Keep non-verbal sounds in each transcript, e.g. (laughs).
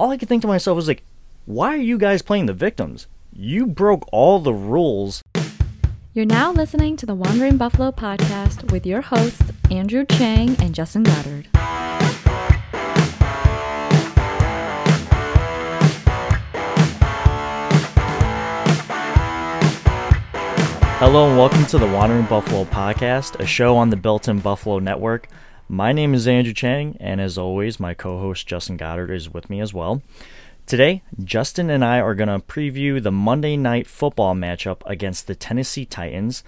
all I could think to myself was like, why are you guys playing the victims? You broke all the rules. You're now listening to the Wandering Buffalo podcast with your hosts, Andrew Chang and Justin Goddard. Hello and welcome to the Wandering Buffalo podcast, a show on the Built-in Buffalo Network. My name is Andrew Chang, and as always, my co-host Justin Goddard is with me as well. Today, Justin and I are going to preview the Monday night football matchup against the Tennessee Titans.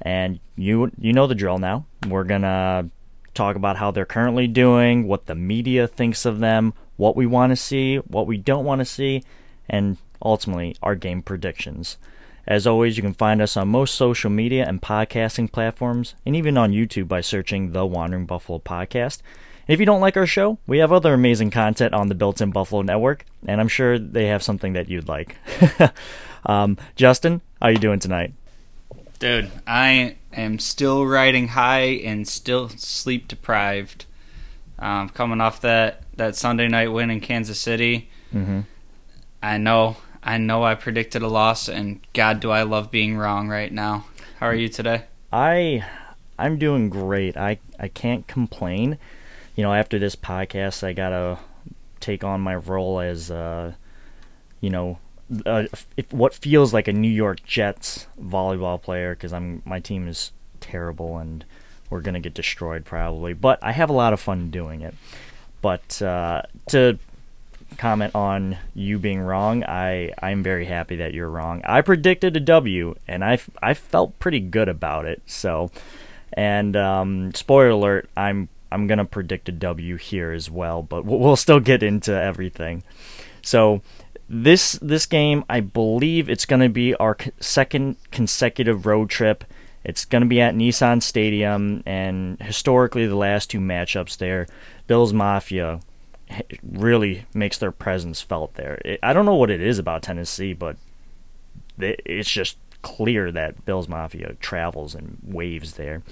And you you know the drill now. We're going to talk about how they're currently doing, what the media thinks of them, what we want to see, what we don't want to see, and ultimately our game predictions. As always, you can find us on most social media and podcasting platforms, and even on YouTube by searching the Wandering Buffalo Podcast. And If you don't like our show, we have other amazing content on the Built In Buffalo Network, and I'm sure they have something that you'd like. (laughs) um, Justin, how are you doing tonight? Dude, I am still riding high and still sleep deprived. Um, coming off that, that Sunday night win in Kansas City, mm-hmm. I know I know I predicted a loss, and God, do I love being wrong right now. How are you today? I I'm doing great. I I can't complain. You know, after this podcast, I gotta take on my role as, uh, you know, uh, what feels like a New York Jets volleyball player because I'm my team is terrible and we're gonna get destroyed probably. But I have a lot of fun doing it. But uh, to comment on you being wrong. I I'm very happy that you're wrong. I predicted a W, and I I felt pretty good about it. So, and um, spoiler alert, I'm I'm gonna predict a W here as well, but we'll still get into everything. So. This this game, I believe it's to be our second consecutive road trip. It's going to be at Nissan Stadium, and historically, the last two matchups there, Bills Mafia really makes their presence felt there. It, I don't know what it is about Tennessee, but it's just clear that Bills Mafia travels and waves there.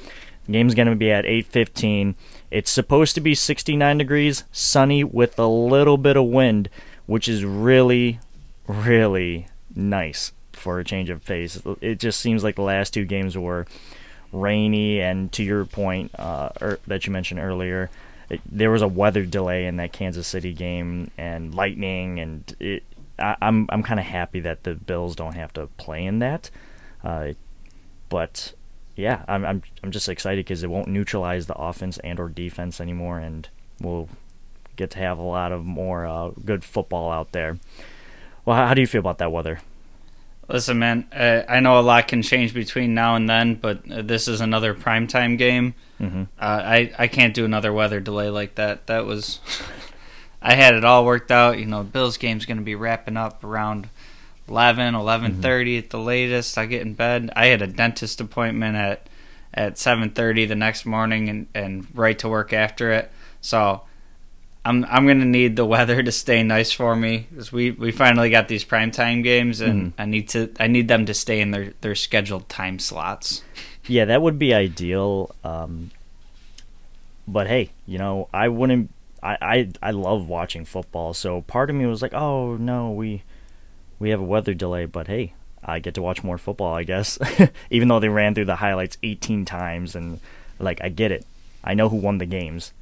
The game's going to be at 8:15. It's supposed to be 69 degrees, sunny with a little bit of wind, which is really really nice for a change of pace. It just seems like the last two games were rainy and to your point uh, er, that you mentioned earlier, there was a weather delay in that Kansas City game and lightning, and it, I, am I'm, I'm kind of happy that the Bills don't have to play in that. Uh, but yeah, I'm I'm I'm just excited because it won't neutralize the offense and or defense anymore, and we'll get to have a lot of more uh, good football out there. Well, how, how do you feel about that weather? Listen, man, uh, I know a lot can change between now and then, but uh, this is another primetime game. Mm-hmm. Uh, I I can't do another weather delay like that. That was, (laughs) I had it all worked out. You know, Bills game's going to be wrapping up around 11, 11.30 mm-hmm. at the latest. I get in bed. I had a dentist appointment at at 7:30 the next morning, and and right to work after it. So I'm I'm gonna need the (laughs) weather to stay nice for me because we, we finally got these primetime games and mm-hmm. I need to I need them to stay in their, their scheduled time slots. (laughs) Yeah, that would be ideal. Um, but hey, you know I wouldn't. I, I I love watching football, so part of me was like, oh no, we we have a weather delay, but hey, I get to watch more football, I guess. (laughs) Even though they ran through the highlights 18 times, and like I get it, I know who won the games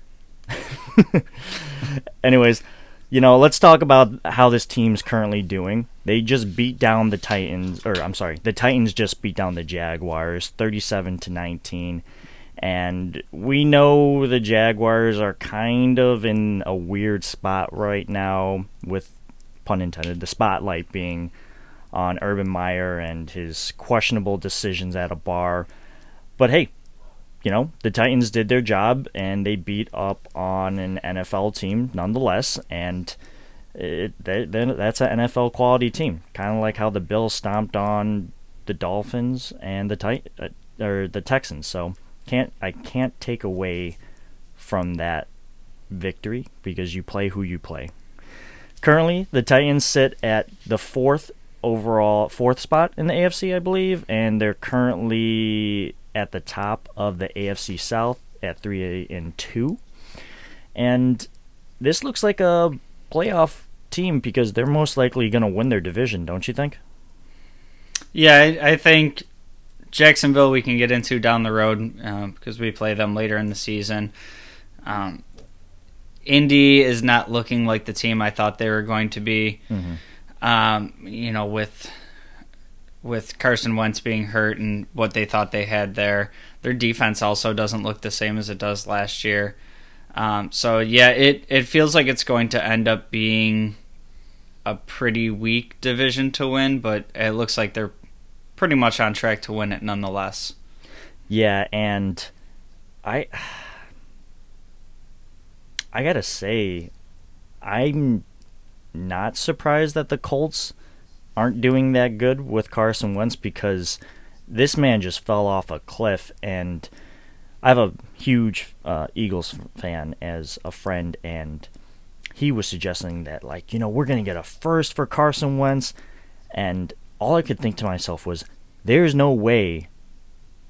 (laughs) Anyways, you know, let's talk about how this team's currently doing. They just beat down the Titans, or I'm sorry, the Titans just beat down the Jaguars 37 to 19. And we know the Jaguars are kind of in a weird spot right now, with pun intended, the spotlight being on Urban Meyer and his questionable decisions at a bar. But hey, you know, the Titans did their job and they beat up on an NFL team nonetheless. And it, they, that's an NFL quality team, kind of like how the Bills stomped on the Dolphins and the tit- uh, or the Texans. So can't I can't take away from that victory because you play who you play. Currently, the Titans sit at the fourth overall fourth spot in the AFC, I believe, and they're currently at the top of the AFC South at 3 and 2. And this looks like a playoff team because they're most likely going to win their division, don't you think? Yeah, I, I think Jacksonville we can get into down the road um, because we play them later in the season. Um, Indy is not looking like the team I thought they were going to be. Mm-hmm. Um, you know, with with Carson Wentz being hurt and what they thought they had there, their defense also doesn't look the same as it does last year. Um, so yeah, it it feels like it's going to end up being a pretty weak division to win, but it looks like they're pretty much on track to win it nonetheless. Yeah, and I I gotta say, I'm not surprised that the Colts aren't doing that good with Carson Wentz because this man just fell off a cliff. And I have a huge uh, Eagles fan as a friend and he was suggesting that like you know we're gonna get a first for Carson Wentz. And all I could think to myself was there's no way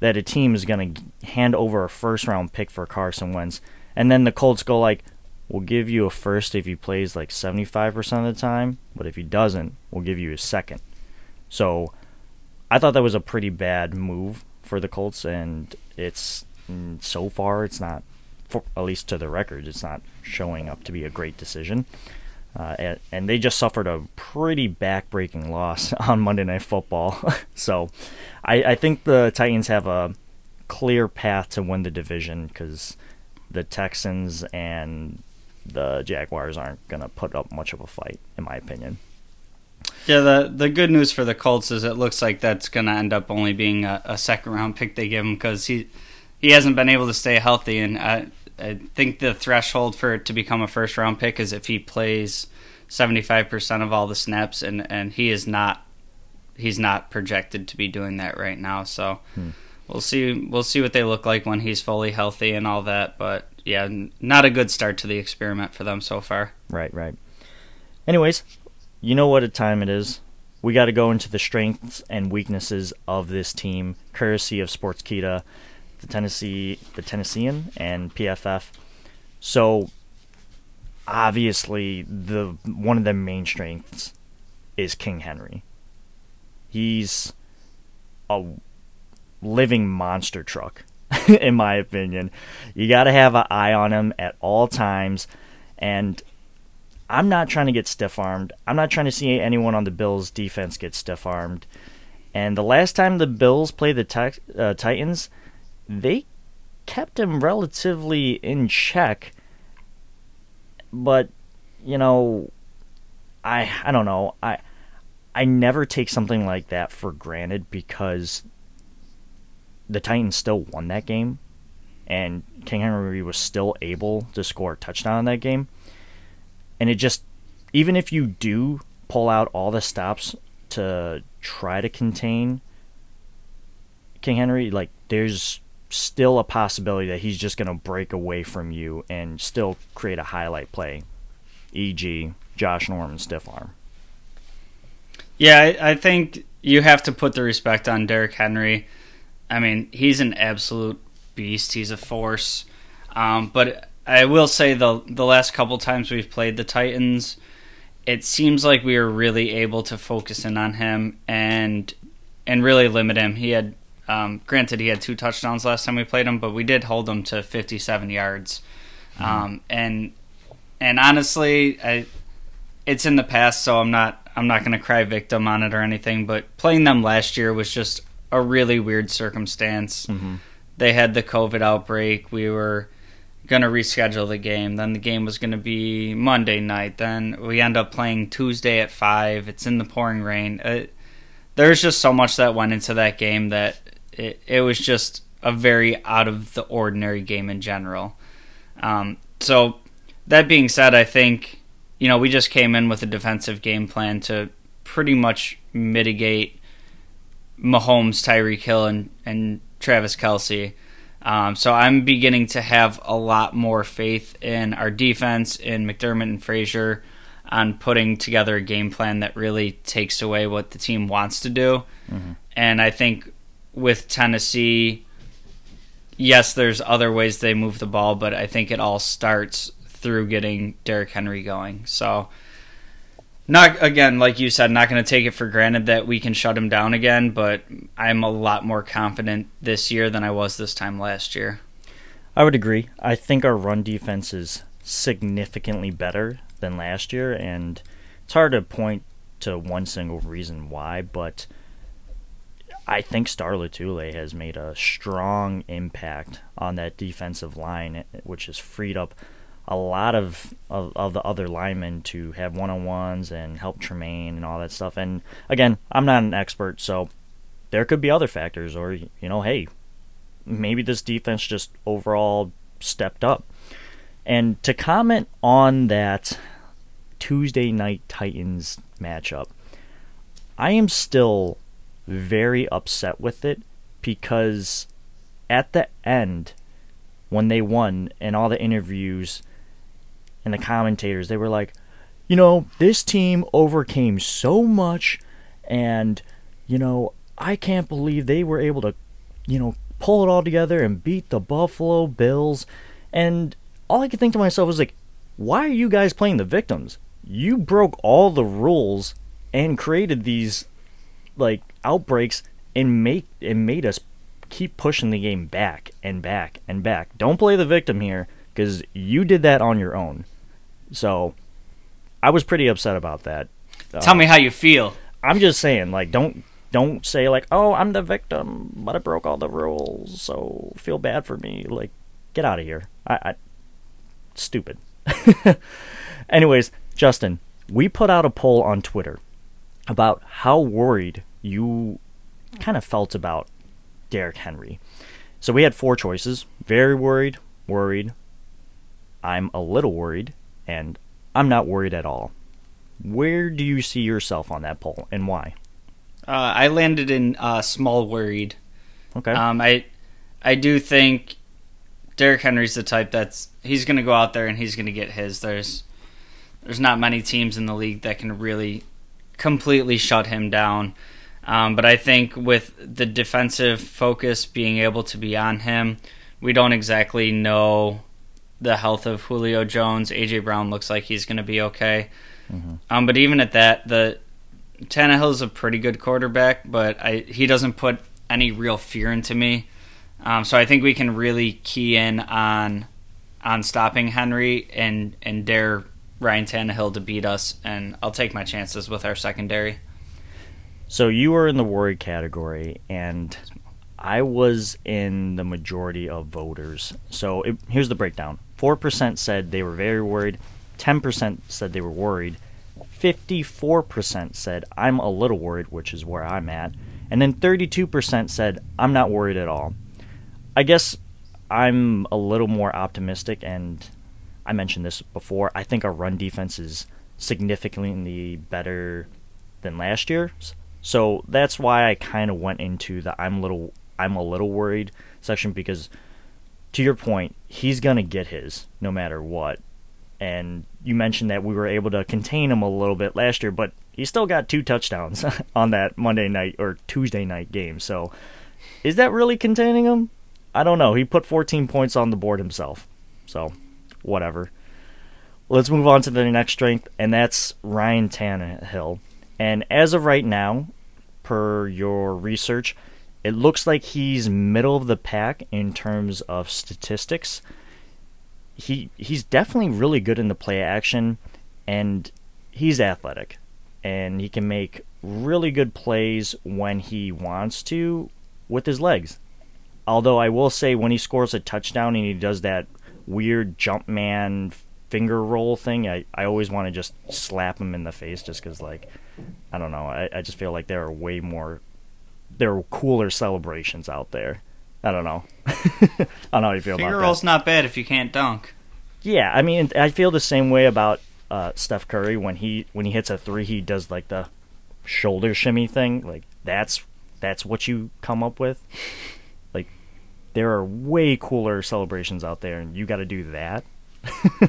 that a team is gonna hand over a first round pick for Carson Wentz. And then the Colts go like we'll give you a first if he plays like 75% of the time but if he doesn't we'll give you a second so I thought that was a pretty bad move for the Colts and it's so far it's not for, at least to the record, it's not showing up to be a great decision. Uh, and, and, they just suffered a pretty back-breaking loss (laughs) on Monday Night Football. (laughs) so, I, I, think the Titans have a clear path to win the division because the Texans and the Jaguars aren't going to put up much of a fight, in my opinion. Yeah, the the good news for the Colts is it looks like that's going to end up only being a, a second round pick they give him because he he hasn't been able to stay healthy, and I, I think the threshold for it to become a first round pick is if he plays seventy five percent of all the snaps, and and he is not he's not projected to be doing that right now. So hmm. We'll see we'll see what they look like when he's fully healthy and all that. But yeah, not a good start to the experiment for them so far. Right, right. Anyways, you know what a time it is. We got to go into the strengths and weaknesses of this team, courtesy of Sportskeeda the Tennessee, the Tennessean, and PFF. So obviously, the one of the main strengths is King Henry. He's a living monster truck, (laughs) in my opinion. You got to have an eye on him at all times, and I'm not trying to get stiff armed. I'm not trying to see anyone on the Bills' defense get stiff armed. And the last time the Bills played the uh, Titans, they kept him relatively in check. But you know, I I don't know. I I never take something like that for granted because the Titans still won that game and King Henry was still able to score a touchdown in that game. And it just even if you do pull out all the stops to try to contain King Henry, like there's still a possibility that he's just going to break away from you and still create a highlight play, e.g., Josh Norman stiff arm. Yeah, I, think you have to put the respect on Derrick Henry. I mean, he's an absolute beast. He's a force. Um, but I will say the the last couple times we've played the Titans, it seems like we were really able to focus in on him and and really limit him. He had um, granted, he had two touchdowns last time we played him, but we did hold him to 57 yards. Mm-hmm. Um, and and honestly, I, it's in the past, so I'm not I'm not going to cry victim on it or anything. But playing them last year was just a really weird circumstance. Mm-hmm. They had the COVID outbreak. We were going to reschedule the game. Then the game was going to be Monday night. Then we end up playing Tuesday at five. It's in the pouring rain. Uh, there's just so much that went into that game that it, it was just a very out of the ordinary game in general. Um, so that being said, I think you know we just came in with a defensive game plan to pretty much mitigate Mahomes, Tyreek Hill, and and Travis Kelce. Um, so I'm beginning to have a lot more faith in our defense, in McDermott and Frazier, on putting together a game plan that really takes away what the team wants to do. Mm-hmm. And I think with Tennessee, yes, there's other ways they move the ball, but I think it all starts through getting Derrick Henry going. So not again, like you said, not going to take it for granted that we can shut him down again. But I'm a lot more confident this year than I was this time last year. I would agree. I think our run defense is significantly better than last year, and it's hard to point to one single reason why, but I think Star Lotulelei has made a strong impact on that defensive line, which has freed up a lot of, of, of the other linemen to have one on ones and help Tremaine and all that stuff. And again, I'm not an expert, so there could be other factors, or you know, hey, maybe this defense just overall stepped up. And to comment on that Tuesday night Titans matchup, I am still very upset with it because at the end, when they won and all the interviews and the commentators, they were like, you know, this team overcame so much, and, you know, I can't believe they were able to, you know, pull it all together and beat the Buffalo Bills. And all I could think to myself was like, why are you guys playing the victims? You broke all the rules and created these like outbreaks and make and made us keep pushing the game back and back and back. Don't play the victim here because you did that on your own. So I was pretty upset about that. Tell uh, me how you feel. I'm just saying, like, don't don't say like, oh, I'm the victim, but I broke all the rules, so feel bad for me. Like, get out of here. I, I stupid. (laughs) Anyways, Justin, we put out a poll on Twitter about how worried you kind of felt about Derrick Henry. So we had four choices: very worried, worried, I'm a little worried, and I'm not worried at all. Where do you see yourself on that poll, and why? Uh, I landed in uh, small worried. Okay. Um, I I do think Derrick Henry's the type that's he's going to go out there and he's going to get his. There's there's not many teams in the league that can really completely shut him down. Um, but I think with the defensive focus being able to be on him, we don't exactly know the health of Julio Jones. AJ Brown looks like he's going to be okay. Mm-hmm. Um, but even at that, the Tannehill is a pretty good quarterback, but I, he doesn't put any real fear into me. Um, so I think we can really key in on on stopping Henry and and dare Ryan Tannehill to beat us, and I'll take my chances with our secondary. So you were in the worry category, and I was in the majority of voters. So it, here's the breakdown: 4% said they were very worried, 10% said they were worried, 54% said I'm a little worried, which is where I'm at, and then 32% said I'm not worried at all. I guess I'm a little more optimistic, and I mentioned this before. I think our run defense is significantly better than last year's. So that's why I kind of went into the I'm little I'm a little worried section because to your point, he's going to get his no matter what. And you mentioned that we were able to contain him a little bit last year, but he still got two touchdowns (laughs) on that Monday night or Tuesday night game. So is that really containing him? I don't know. He put 14 points on the board himself. So whatever. Let's move on to the next strength, and that's Ryan Tannehill. And as of right now, per your research, it looks like he's middle of the pack in terms of statistics. He he's definitely really good in the play action and he's athletic and he can make really good plays when he wants to with his legs. Although I will say when he scores a touchdown and he does that weird jump man finger roll thing, I, I always want to just slap him in the face just because, like, I don't know. I, I just feel like there are way more there are cooler celebrations out there. I don't know. (laughs) I don't know how you feel Finger about roll's that. not bad if you can't dunk. Yeah, I mean, I feel the same way about uh, Steph Curry when he when he hits a three, he does like the shoulder shimmy thing. Like that's that's what you come up with. Like there are way cooler celebrations out there, and you got to do that. (laughs)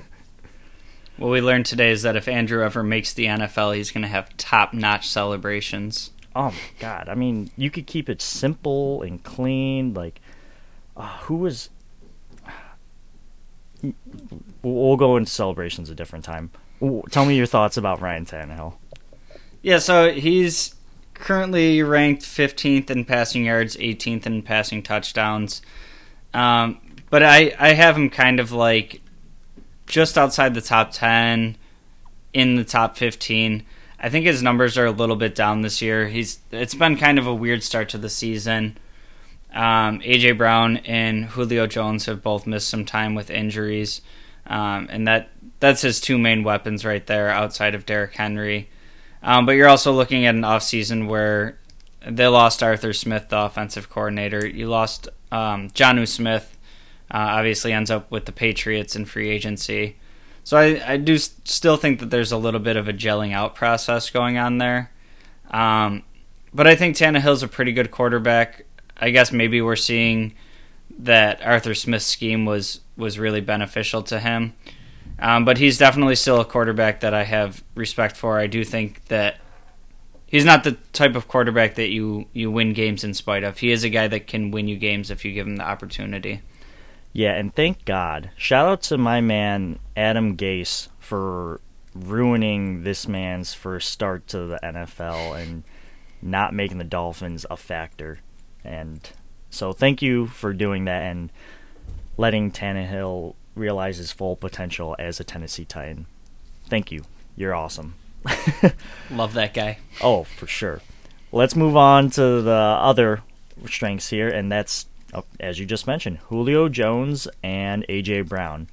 what we learned today is that if Andrew ever makes the NFL, he's going to have top notch celebrations oh my god! I mean, you could keep it simple and clean. Like, uh, who was? We'll go into celebrations a different time. Tell me your thoughts about Ryan Tannehill. Yeah, so he's currently ranked 15th in passing yards, 18th in passing touchdowns. Um, but I, I have him kind of like just outside the top 10, in the top 15. I think his numbers are a little bit down this year. He's it's been kind of a weird start to the season. Um, AJ Brown and Julio Jones have both missed some time with injuries, um, and that that's his two main weapons right there outside of Derrick Henry. Um, but you're also looking at an offseason where they lost Arthur Smith, the offensive coordinator. You lost um, Jonnu Smith, uh, obviously ends up with the Patriots in free agency. So I, I do still think that there's a little bit of a gelling out process going on there. Um, but I think Tannehill's a pretty good quarterback. I guess maybe we're seeing that Arthur Smith's scheme was was really beneficial to him. Um, but he's definitely still a quarterback that I have respect for. I do think that he's not the type of quarterback that you you win games in spite of. He is a guy that can win you games if you give him the opportunity. Yeah, and thank God. Shout out to my man Adam Gase for ruining this man's first start to the NFL and not making the Dolphins a factor. And so thank you for doing that and letting Tannehill realize his full potential as a Tennessee Titan. Thank you. You're awesome. (laughs) Love that guy. Oh, for sure. Let's move on to the other strengths here, and that's Oh, as you just mentioned, Julio Jones and AJ Brown.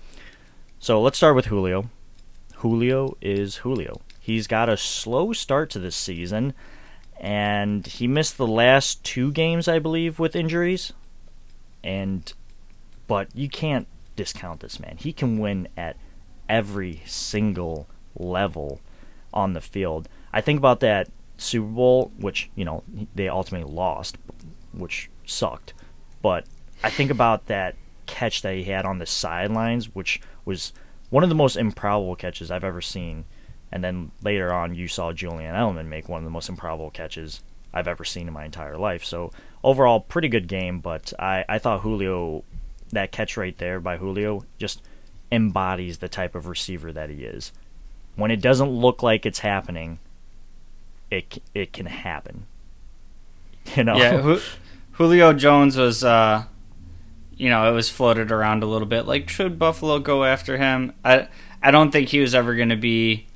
So let's start with Julio. Julio is Julio. He's got a slow start to this season, and he missed the last two games, I believe, with injuries. And but you can't discount this man. He can win at every single level on the field. I think about that Super Bowl, which you know they ultimately lost, which sucked. But I think about that catch that he had on the sidelines, which was one of the most improbable catches I've ever seen. And then later on, you saw Julian Edelman make one of the most improbable catches I've ever seen in my entire life. So overall, pretty good game. But I, I thought Julio, that catch right there by Julio, just embodies the type of receiver that he is. When it doesn't look like it's happening, it it can happen. (laughs) You know. Yeah. Julio Jones was, uh, you know, it was floated around a little bit. Like, should Buffalo go after him? I I don't think he was ever going to be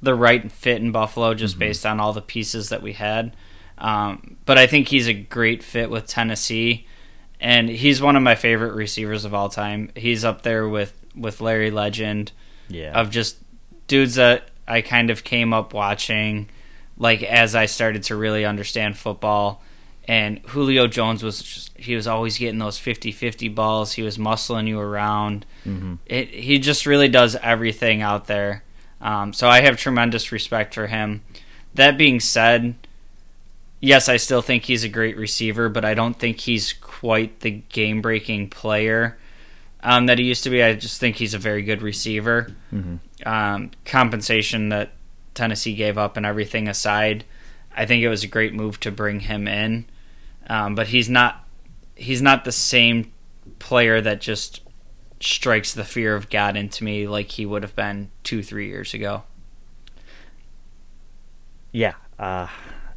the right fit in Buffalo just mm-hmm. based on all the pieces that we had. Um, but I think he's a great fit with Tennessee, and he's one of my favorite receivers of all time. He's up there with with Larry Legend, yeah, of just dudes that I kind of came up watching, like as I started to really understand football and Julio Jones was just, he was always getting those 50-50 balls. He was muscling you around. Mm-hmm. It, he just really does everything out there. Um, so I have tremendous respect for him. That being said, yes, I still think he's a great receiver, but I don't think he's quite the game-breaking player um, that he used to be. I just think he's a very good receiver. Mm-hmm. Um, compensation that Tennessee gave up and everything aside – I think it was a great move to bring him in, um, but he's not he's not the same player that just strikes the fear of God into me like he would have been two three years ago. Yeah, uh,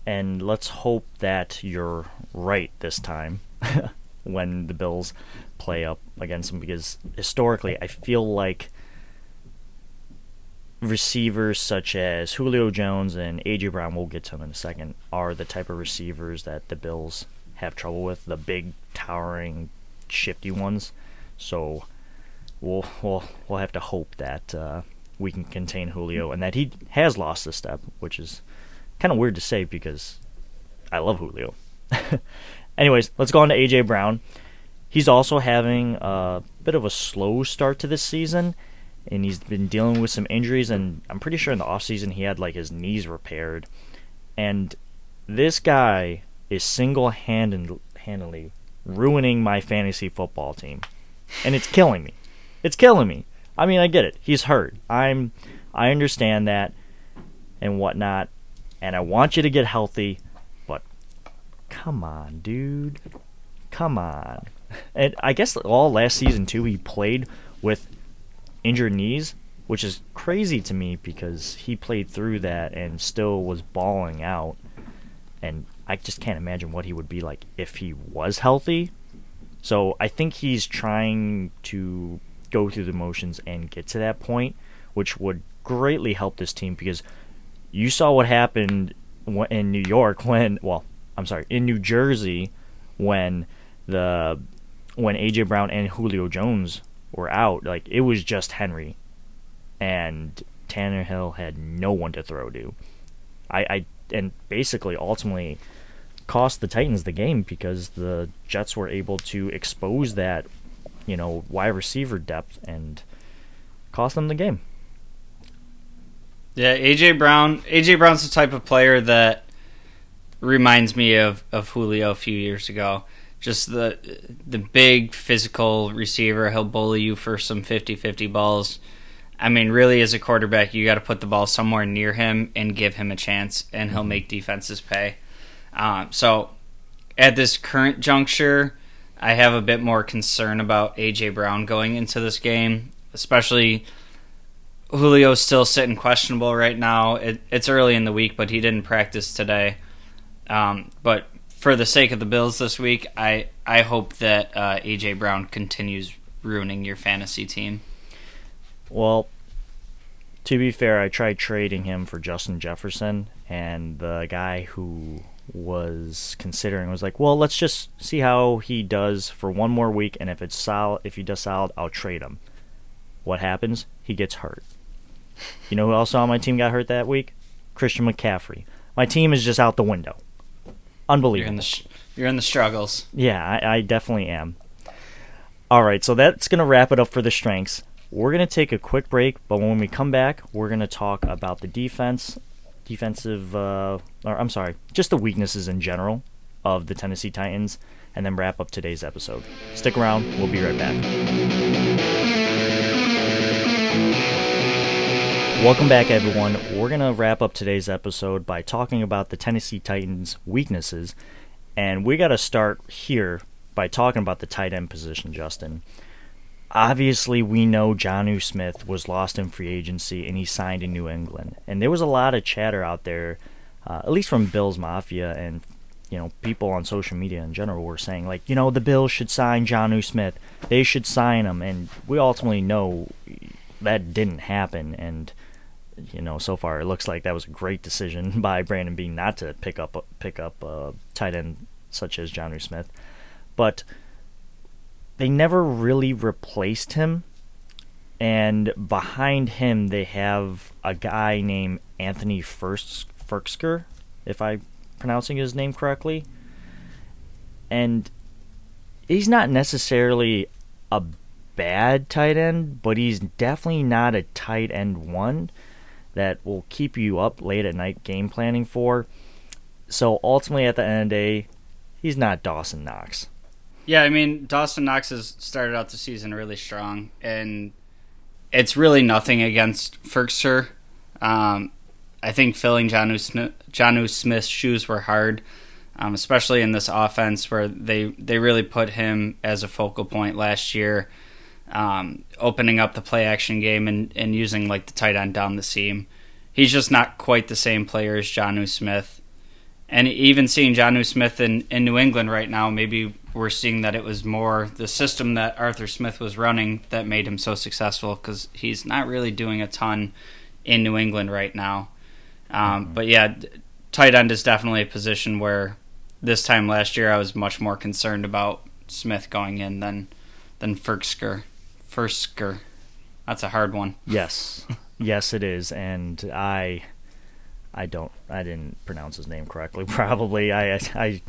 and let's hope that you're right this time (laughs) when the Bills play up against him because historically I feel like receivers such as Julio Jones and AJ Brown, we'll get to them in a second, are the type of receivers that the Bills have trouble with, the big, towering, shifty ones. So we'll we'll we'll have to hope that uh, we can contain Julio and that he has lost a step, which is kind of weird to say because I love Julio. (laughs) Anyways, let's go on to AJ Brown. He's also having a bit of a slow start to this season and he's been dealing with some injuries and I'm pretty sure in the offseason he had like his knees repaired. And this guy is single-handedly ruining my fantasy football team. And it's killing me. It's killing me. I mean, I get it. He's hurt. I'm I understand that and whatnot. And I want you to get healthy, but come on, dude. Come on. And I guess all last season too he played with injured knees, which is crazy to me because he played through that and still was balling out. And I just can't imagine what he would be like if he was healthy. So I think he's trying to go through the motions and get to that point, which would greatly help this team because you saw what happened in New York (laughs) when, well, I'm sorry, in New Jersey when the when AJ Brown and Julio Jones were out, like it was just Henry, and Tannehill had no one to throw to. I, I and basically ultimately cost the Titans the game because the Jets were able to expose that, you know, wide receiver depth and cost them the game. Yeah, AJ Brown. AJ Brown's the type of player that reminds me of of Julio a few years ago. Just the the big physical receiver. He'll bully you for some 50-50 balls. I mean, really, as a quarterback, you got to put the ball somewhere near him and give him a chance, and he'll mm-hmm. make defenses pay. Um, so, at this current juncture, I have a bit more concern about AJ Brown going into this game, especially Julio's still sitting questionable right now. It, it's early in the week, but he didn't practice today. Um, but for the sake of the Bills this week, I I hope that uh, AJ Brown continues ruining your fantasy team. Well, to be fair, I tried trading him for Justin Jefferson, and the guy who was considering was like, "Well, let's just see how he does for one more week, and if it's solid, if he does solid, I'll trade him." What happens? He gets hurt. You know who else on my team got hurt that week? Christian McCaffrey. My team is just out the window. Unbelievable. You're in the, sh- you're in the struggles. Yeah, I, I definitely am. All right, so that's going to wrap it up for the strengths. We're going to take a quick break, but when we come back, we're going to talk about the defense, defensive, uh, or I'm sorry, just the weaknesses in general of the Tennessee Titans, and then wrap up today's episode. Stick around, we'll be right back. Welcome back, everyone. We're going to wrap up today's episode by talking about the Tennessee Titans' weaknesses. And we got to start here by talking about the tight end position, Justin. Obviously, we know Jonnu Smith was lost in free agency and he signed in New England. And there was a lot of chatter out there, uh, at least from Bills Mafia and you know people on social media in general were saying like you know the Bills should sign Jonnu Smith. They should sign him, and we ultimately know that didn't happen. And you know, so far it looks like that was a great decision (laughs) by Brandon Beane not to pick up pick up a tight end such as Jonnu Smith, but they never really replaced him. And behind him, they have a guy named Anthony Firkser, if I'm pronouncing his name correctly. And he's not necessarily a bad tight end, but he's definitely not a tight end one that will keep you up late at night game planning for. So ultimately, at the end of the day, he's not Dawson Knox. Yeah, I mean, Dawson Knox has started out the season really strong, and it's really nothing against Firkser. Um, I think filling Jonnu Smith, Smith's shoes were hard, um, especially in this offense where they, they really put him as a focal point last year um, opening up the play action game and, and using like the tight end down the seam. He's just not quite the same player as Jonnu Smith. And even seeing Jonnu Smith in, in New England right now, maybe we're seeing that it was more the system that Arthur Smith was running that made him so successful because he's not really doing a ton in New England right now. Um, mm-hmm. But yeah, tight end is definitely a position where this time last year I was much more concerned about Smith going in than than Firkser. Firsker. That's a hard one. Yes, (laughs) yes, it is, and I, I don't, I didn't pronounce his name correctly. (laughs) Probably, I, I,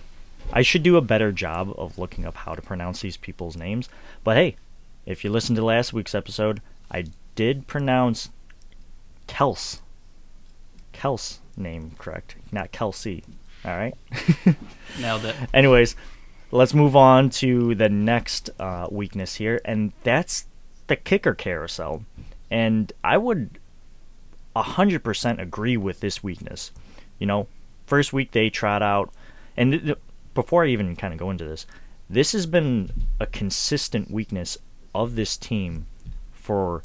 I should do a better job of looking up how to pronounce these people's names. But hey, if you listened to last week's episode, I did pronounce Kels, Kels name correct, not Kelsey. All right. (laughs) Nailed it. (laughs) Anyways, let's move on to the next uh, weakness here, and that's the kicker carousel. And I would 100% agree with this weakness. You know, first week they trot out, and before I even kind of go into this, this has been a consistent weakness of this team for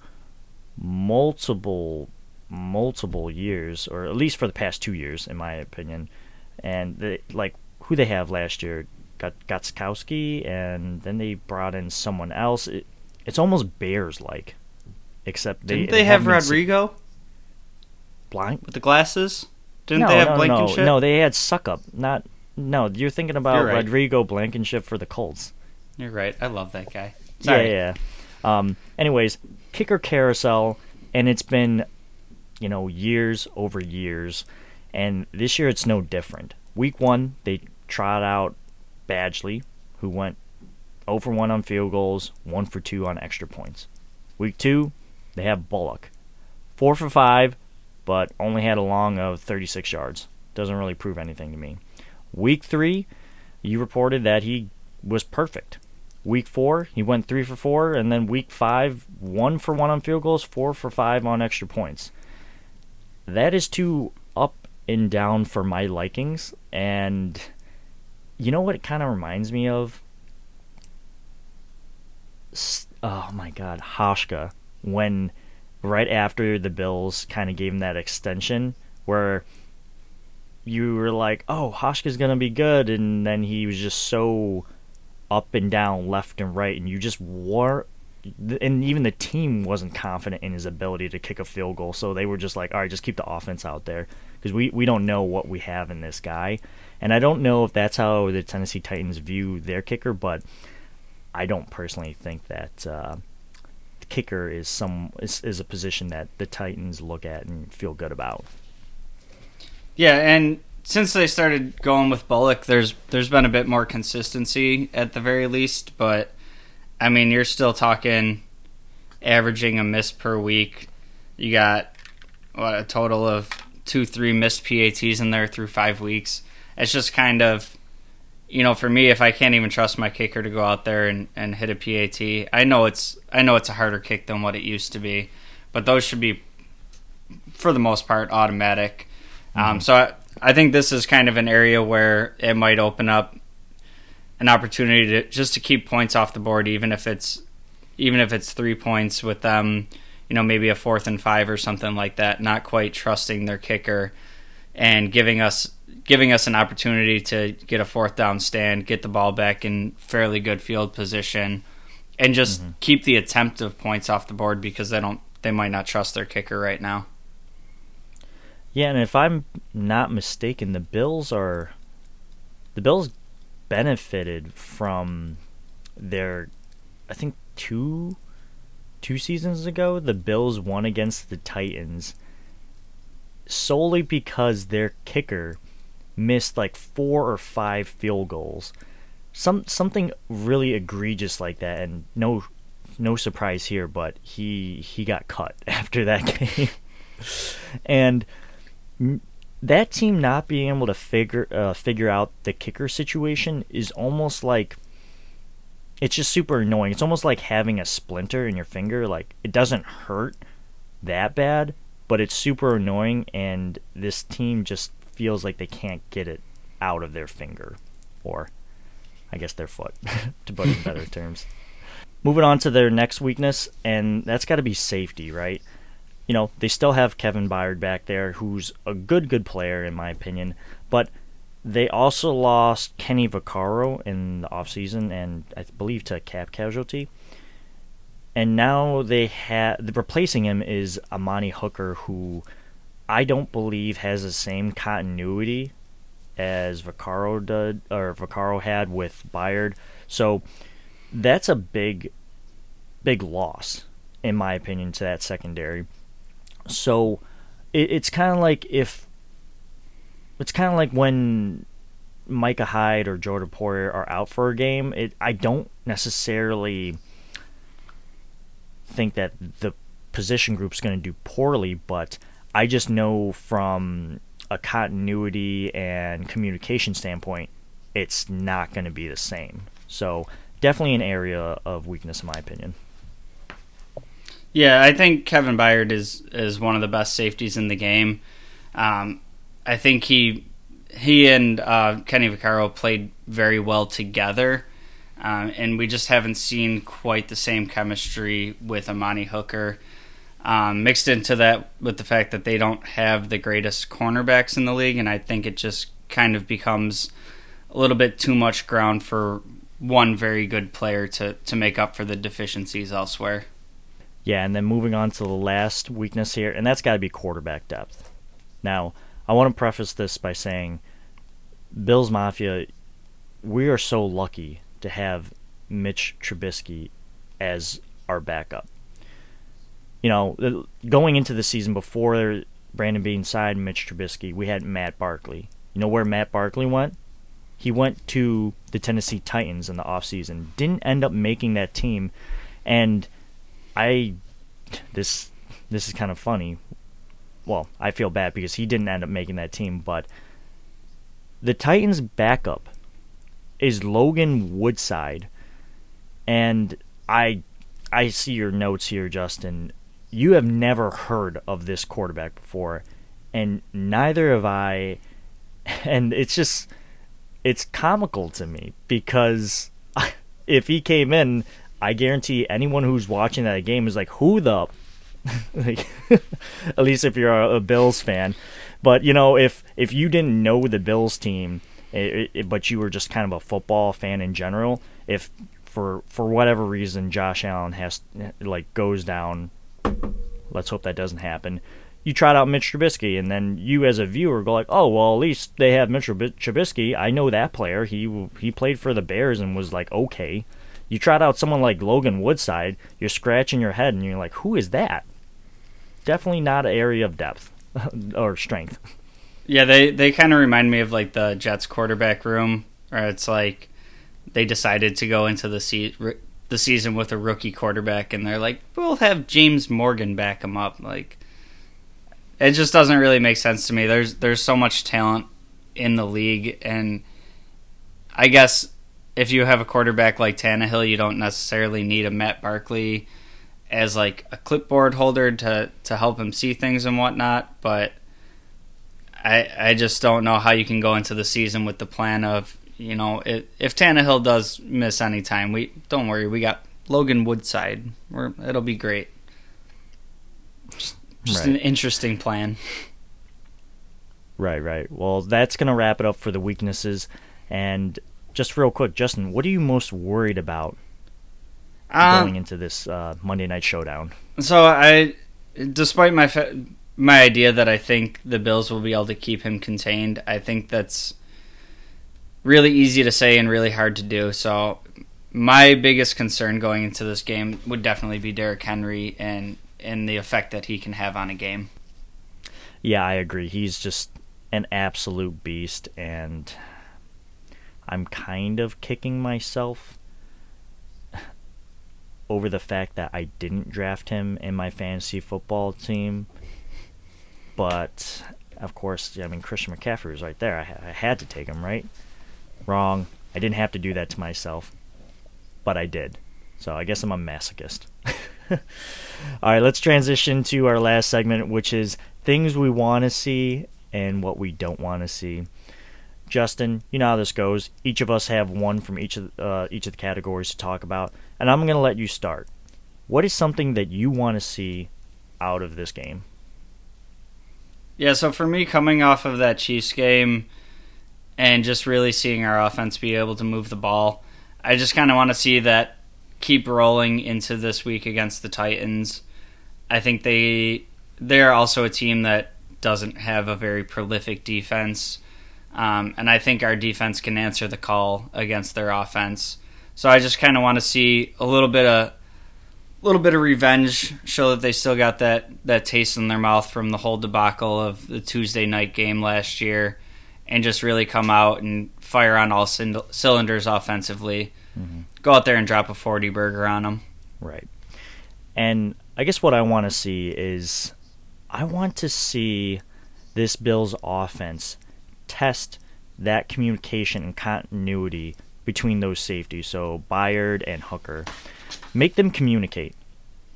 multiple, multiple years, or at least for the past two years, in my opinion. And they, like who they have last year, got Gostkowski, and then they brought in someone else. It, it's almost Bears like, except they Didn't they, have Rodrigo Blank. with the glasses? Didn't no, they have no, no, no, they had Succop. Not no. You're thinking about You're right. Rodrigo Blankenship for the Colts. You're right. I love that guy. Sorry. Yeah, yeah. Um, anyways, kicker carousel, and it's been, you know, years over years, and this year it's no different. Week one, they trot out Badgley, who went 0 for 1 on field goals, 1 for 2 on extra points. Week two, they have Bullock, 4 for 5, but only had a long of 36 yards. Doesn't really prove anything to me. Week three, you reported that he was perfect. Week four, he went three for four, and then week five, one for one on field goals, four for five on extra points. That is too up and down for my likings, and you know what it kind of reminds me of? Oh my god, Hauschka, when right after the Bills kind of gave him that extension where you were like, oh, Hauschka's going to be good, and then he was just so up and down, left and right, and you just wore. And even the team wasn't confident in his ability to kick a field goal, so they were just like, all right, just keep the offense out there because we, we don't know what we have in this guy. And I don't know if that's how the Tennessee Titans view their kicker, but I don't personally think that uh, kicker is some is, is a position that the Titans look at and feel good about. Yeah, and since they started going with Bullock, there's there's been a bit more consistency at the very least. But I mean, you're still talking averaging a miss per week. You got what a total of two, three missed PATs in there through five weeks. It's just kind of, you know, for me, if I can't even trust my kicker to go out there and, and hit a PAT, I know it's I know it's a harder kick than what it used to be, but those should be, for the most part, automatic. Um, so I, I think this is kind of an area where it might open up an opportunity to just to keep points off the board, even if it's even if it's three points with them, you know, maybe a fourth and five or something like that. Not quite trusting their kicker and giving us giving us an opportunity to get a fourth down stand, get the ball back in fairly good field position, and just keep the attempt of points off the board because they don't they might not trust their kicker right now. Yeah, and if I'm not mistaken, the Bills are the Bills benefited from their I think two two seasons ago the Bills won against the Titans solely because their kicker missed like four or five field goals. Some something really egregious like that and no no surprise here, but he he got cut (laughs) after that game. and that team not being able to figure uh, figure out the kicker situation is almost like it's just super annoying. It's almost like having a splinter in your finger. Like it doesn't hurt that bad, but it's super annoying, and this team just feels like they can't get it out of their finger, or I guess their foot, (laughs) to put it in better terms. Moving on to their next weakness, and that's got to be safety, right? You know, they still have Kevin Byard back there, who's a good, good player in my opinion. But they also lost Kenny Vaccaro in the offseason and I believe to cap casualty. And now they have replacing him is Amani Hooker, who I don't believe has the same continuity as Vaccaro did or Vaccaro had with Byard. So that's a big, big loss in my opinion to that secondary. So it, it's kind of like if it's kind of like when Micah Hyde or Jordan Poyer are out for a game. It I don't necessarily think that the position group's going to do poorly, but I just know from a continuity and communication standpoint, it's not going to be the same. So definitely an area of weakness in my opinion. Yeah, I think Kevin Byard is is one of the best safeties in the game. Um, I think he he and uh, Kenny Vaccaro played very well together, um, and we just haven't seen quite the same chemistry with Amani Hooker. Um, mixed into that with the fact that they don't have the greatest cornerbacks in the league, and I think it just kind of becomes a little bit too much ground for one very good player to, to make up for the deficiencies elsewhere. Yeah, and then moving on to the last weakness here, and that's got to be quarterback depth. Now, I want to preface this by saying, Bills Mafia, we are so lucky to have Mitch Trubisky as our backup. You know, going into the season before Brandon Beane signed Mitch Trubisky, we had Matt Barkley. You know where Matt Barkley went? He went to the Tennessee Titans in the offseason. Didn't end up making that team. And I this this is kind of funny. Well, I feel bad because he didn't end up making that team, but the Titans backup is Logan Woodside. And I I see your notes here, Justin. You have never heard of this quarterback before, and neither have I. (laughs) And it's just it's comical to me because (laughs) if he came in, I guarantee anyone who's watching that game is like, who the, (laughs) like, (laughs) at least if you're a, a, Bills fan. But you know, if if you didn't know the Bills team, it, it, but you were just kind of a football fan in general, if for for whatever reason Josh Allen has like goes down, let's hope that doesn't happen you tried out Mitch Trubisky, and then you as a viewer go like, "Oh, well, at least they have Mitch Trubisky. I know that player. He he played for the Bears and was like okay." You trot out someone like Logan Woodside. You're scratching your head and you're like, "Who is that?" Definitely not an area of depth (laughs) or strength. Yeah, they they kind of remind me of like the Jets quarterback room, where it's like they decided to go into the the season with a rookie quarterback, and they're like, "We'll have James Morgan back him up." Like it just doesn't really make sense to me. There's there's so much talent in the league, and I guess if you have a quarterback like Tannehill, you don't necessarily need a Matt Barkley as like a clipboard holder to to help him see things and whatnot. But I I just don't know how you can go into the season with the plan of you know it, if Tannehill does miss any time, we don't worry, we got Logan Woodside. We're, it'll be great. Just just right. an interesting plan. Right, right. Well, that's going to wrap it up for the weaknesses. And just real quick, Justin, what are you most worried about um, going into this uh, Monday Night Showdown? So I, despite my my idea that I think the Bills will be able to keep him contained, I think that's really easy to say and really hard to do. So my biggest concern going into this game would definitely be Derrick Henry and and the effect that he can have on a game. Yeah, I agree. He's just an absolute beast, and I'm kind of kicking myself over the fact that I didn't draft him in my fantasy football team. But of course, I mean Christian McCaffrey was right there. I, I had to take him, right? Wrong. I didn't have to do that to myself, but I did. So I guess I'm a masochist. (laughs) All right, let's transition to our last segment, which is things we want to see and what we don't want to see. Justin, you know how this goes. Each of us have one from each of uh, each of the categories to talk about, and I'm going to let you start. What is something that you want to see out of this game? Yeah, so for me, coming off of that Chiefs game and just really seeing our offense be able to move the ball, I just kind of want to see that keep rolling into this week against the Titans. I think they they're also a team that doesn't have a very prolific defense, um, and I think our defense can answer the call against their offense. So I just kind of want to see a little bit of a little bit of revenge, show that they still got that that taste in their mouth from the whole debacle of the Tuesday night game last year, and just really come out and fire on all cylinders offensively. Mm-hmm. Go out there and drop a 40 burger on them. Right. And I guess what I want to see is I want to see this Bills offense test that communication and continuity between those safeties, so Byard and Hooker. Make them communicate.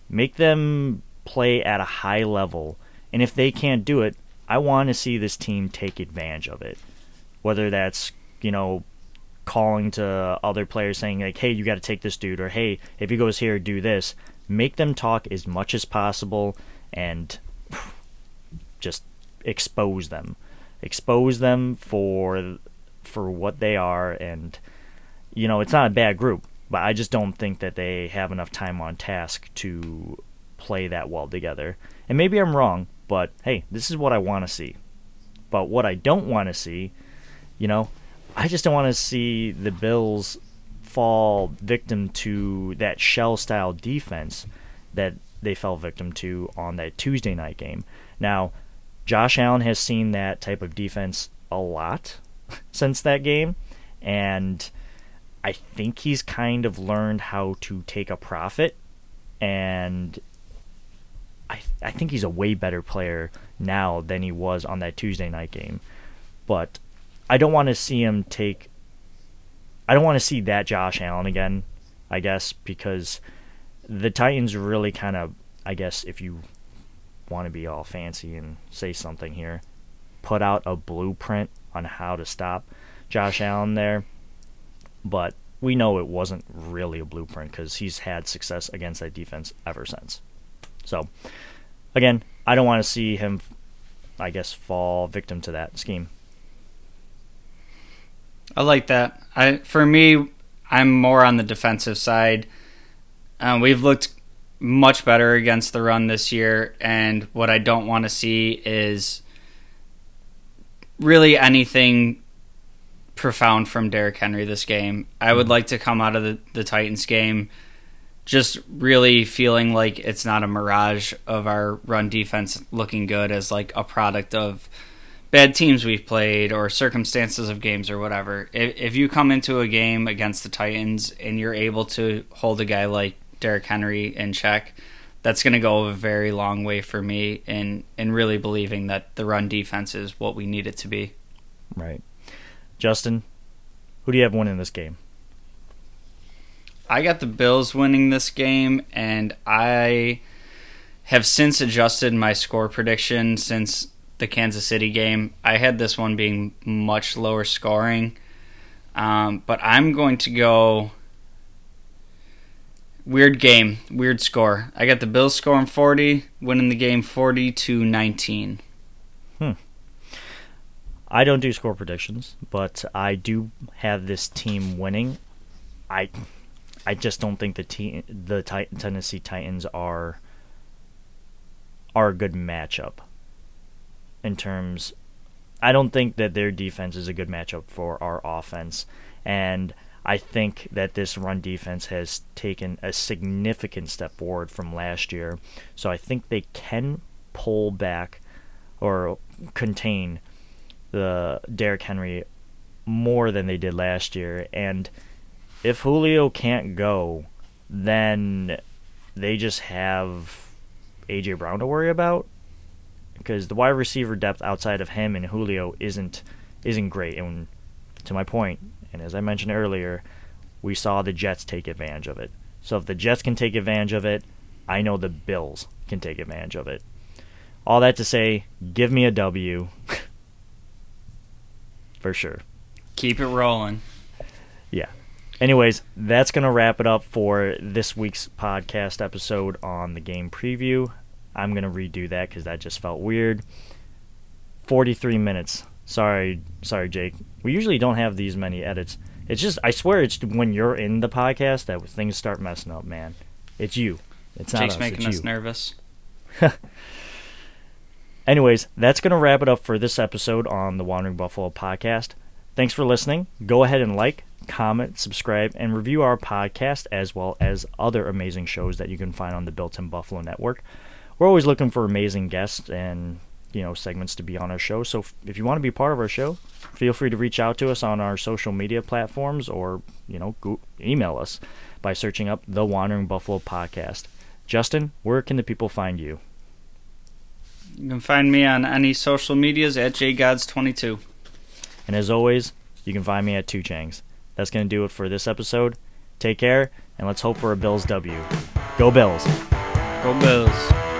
Make them play at a high level. And if they can't do it, I want to see this team take advantage of it. Whether that's, you know, calling to other players saying like, "Hey, you got to take this dude," or "Hey, if he goes here, do this." Make them talk as much as possible, and just expose them, expose them for for what they are, and you know it's not a bad group, but I just don't think that they have enough time on task to play that well together. And maybe I'm wrong, but hey, this is what I want to see. But what I don't want to see, you know, I just don't want to see the Bills fall victim to that shell style defense that they fell victim to on that Tuesday night game. Now, Josh Allen has seen that type of defense a lot (laughs) since that game, and I think he's kind of learned how to take a profit, and I I think he's a way better player now than he was on that Tuesday night game. But I don't want to see him take I don't want to see that Josh Allen again, I guess, because the Titans really kind of, I guess, if you want to be all fancy and say something here, put out a blueprint on how to stop Josh Allen there. But we know it wasn't really a blueprint because he's had success against that defense ever since. So, again, I don't want to see him, I guess, fall victim to that scheme. I like that. I for me, I'm more on the defensive side. Um, we've looked much better against the run this year, and what I don't want to see is really anything profound from Derrick Henry this game. I would mm-hmm. like to come out of the, the Titans game just really feeling like it's not a mirage of our run defense looking good as like a product of bad teams we've played or circumstances of games or whatever. If, if you come into a game against the Titans and you're able to hold a guy like Derrick Henry in check, that's going to go a very long way for me in in really believing that the run defense is what we need it to be. Right. Justin, who do you have winning this game? I got the Bills winning this game, and I have since adjusted my score prediction since the Kansas City game. I had this one being much lower scoring, um, but I'm going to go weird game, weird score. I got the Bills scoring 40, winning the game 40 to 19. Hmm. I don't do score predictions, but I do have this team winning. I I just don't think the team the Tennessee Titans are are a good matchup in terms. I don't think that their defense is a good matchup for our offense, and I think that this run defense has taken a significant step forward from last year. So I think they can pull back or contain the Derrick Henry more than they did last year. And if Julio can't go, then they just have AJ Brown to worry about because the wide receiver depth outside of him and Julio isn't isn't great. And to my point, and as I mentioned earlier, we saw the Jets take advantage of it. So if the Jets can take advantage of it, I know the Bills can take advantage of it. All that to say, give me a W. (laughs) For sure. Keep it rolling. Yeah. Anyways, that's going to wrap it up for this week's podcast episode on the game preview. I'm going to redo that because that just felt weird. 43 minutes. Sorry, sorry, Jake. We usually don't have these many edits. It's just, I swear, it's when you're in the podcast that things start messing up, man. It's you. It's not Jake's us, making us you. nervous. (laughs) Anyways, that's going to wrap it up for this episode on the Wandering Buffalo podcast. Thanks for listening. Go ahead and like, comment, subscribe, and review our podcast as well as other amazing shows that you can find on the Built in Buffalo network. We're always looking for amazing guests and you know segments to be on our show. So if- if you want to be part of our show, feel free to reach out to us on our social media platforms or you know go- email us by searching up the Wandering Buffalo podcast. Justin, where can the people find you? You can find me on any social medias at jgods22. And as always, you can find me at Two Changs. That's going to do it for this episode. Take care, and let's hope for a Bills W. Go Bills! Go Bills.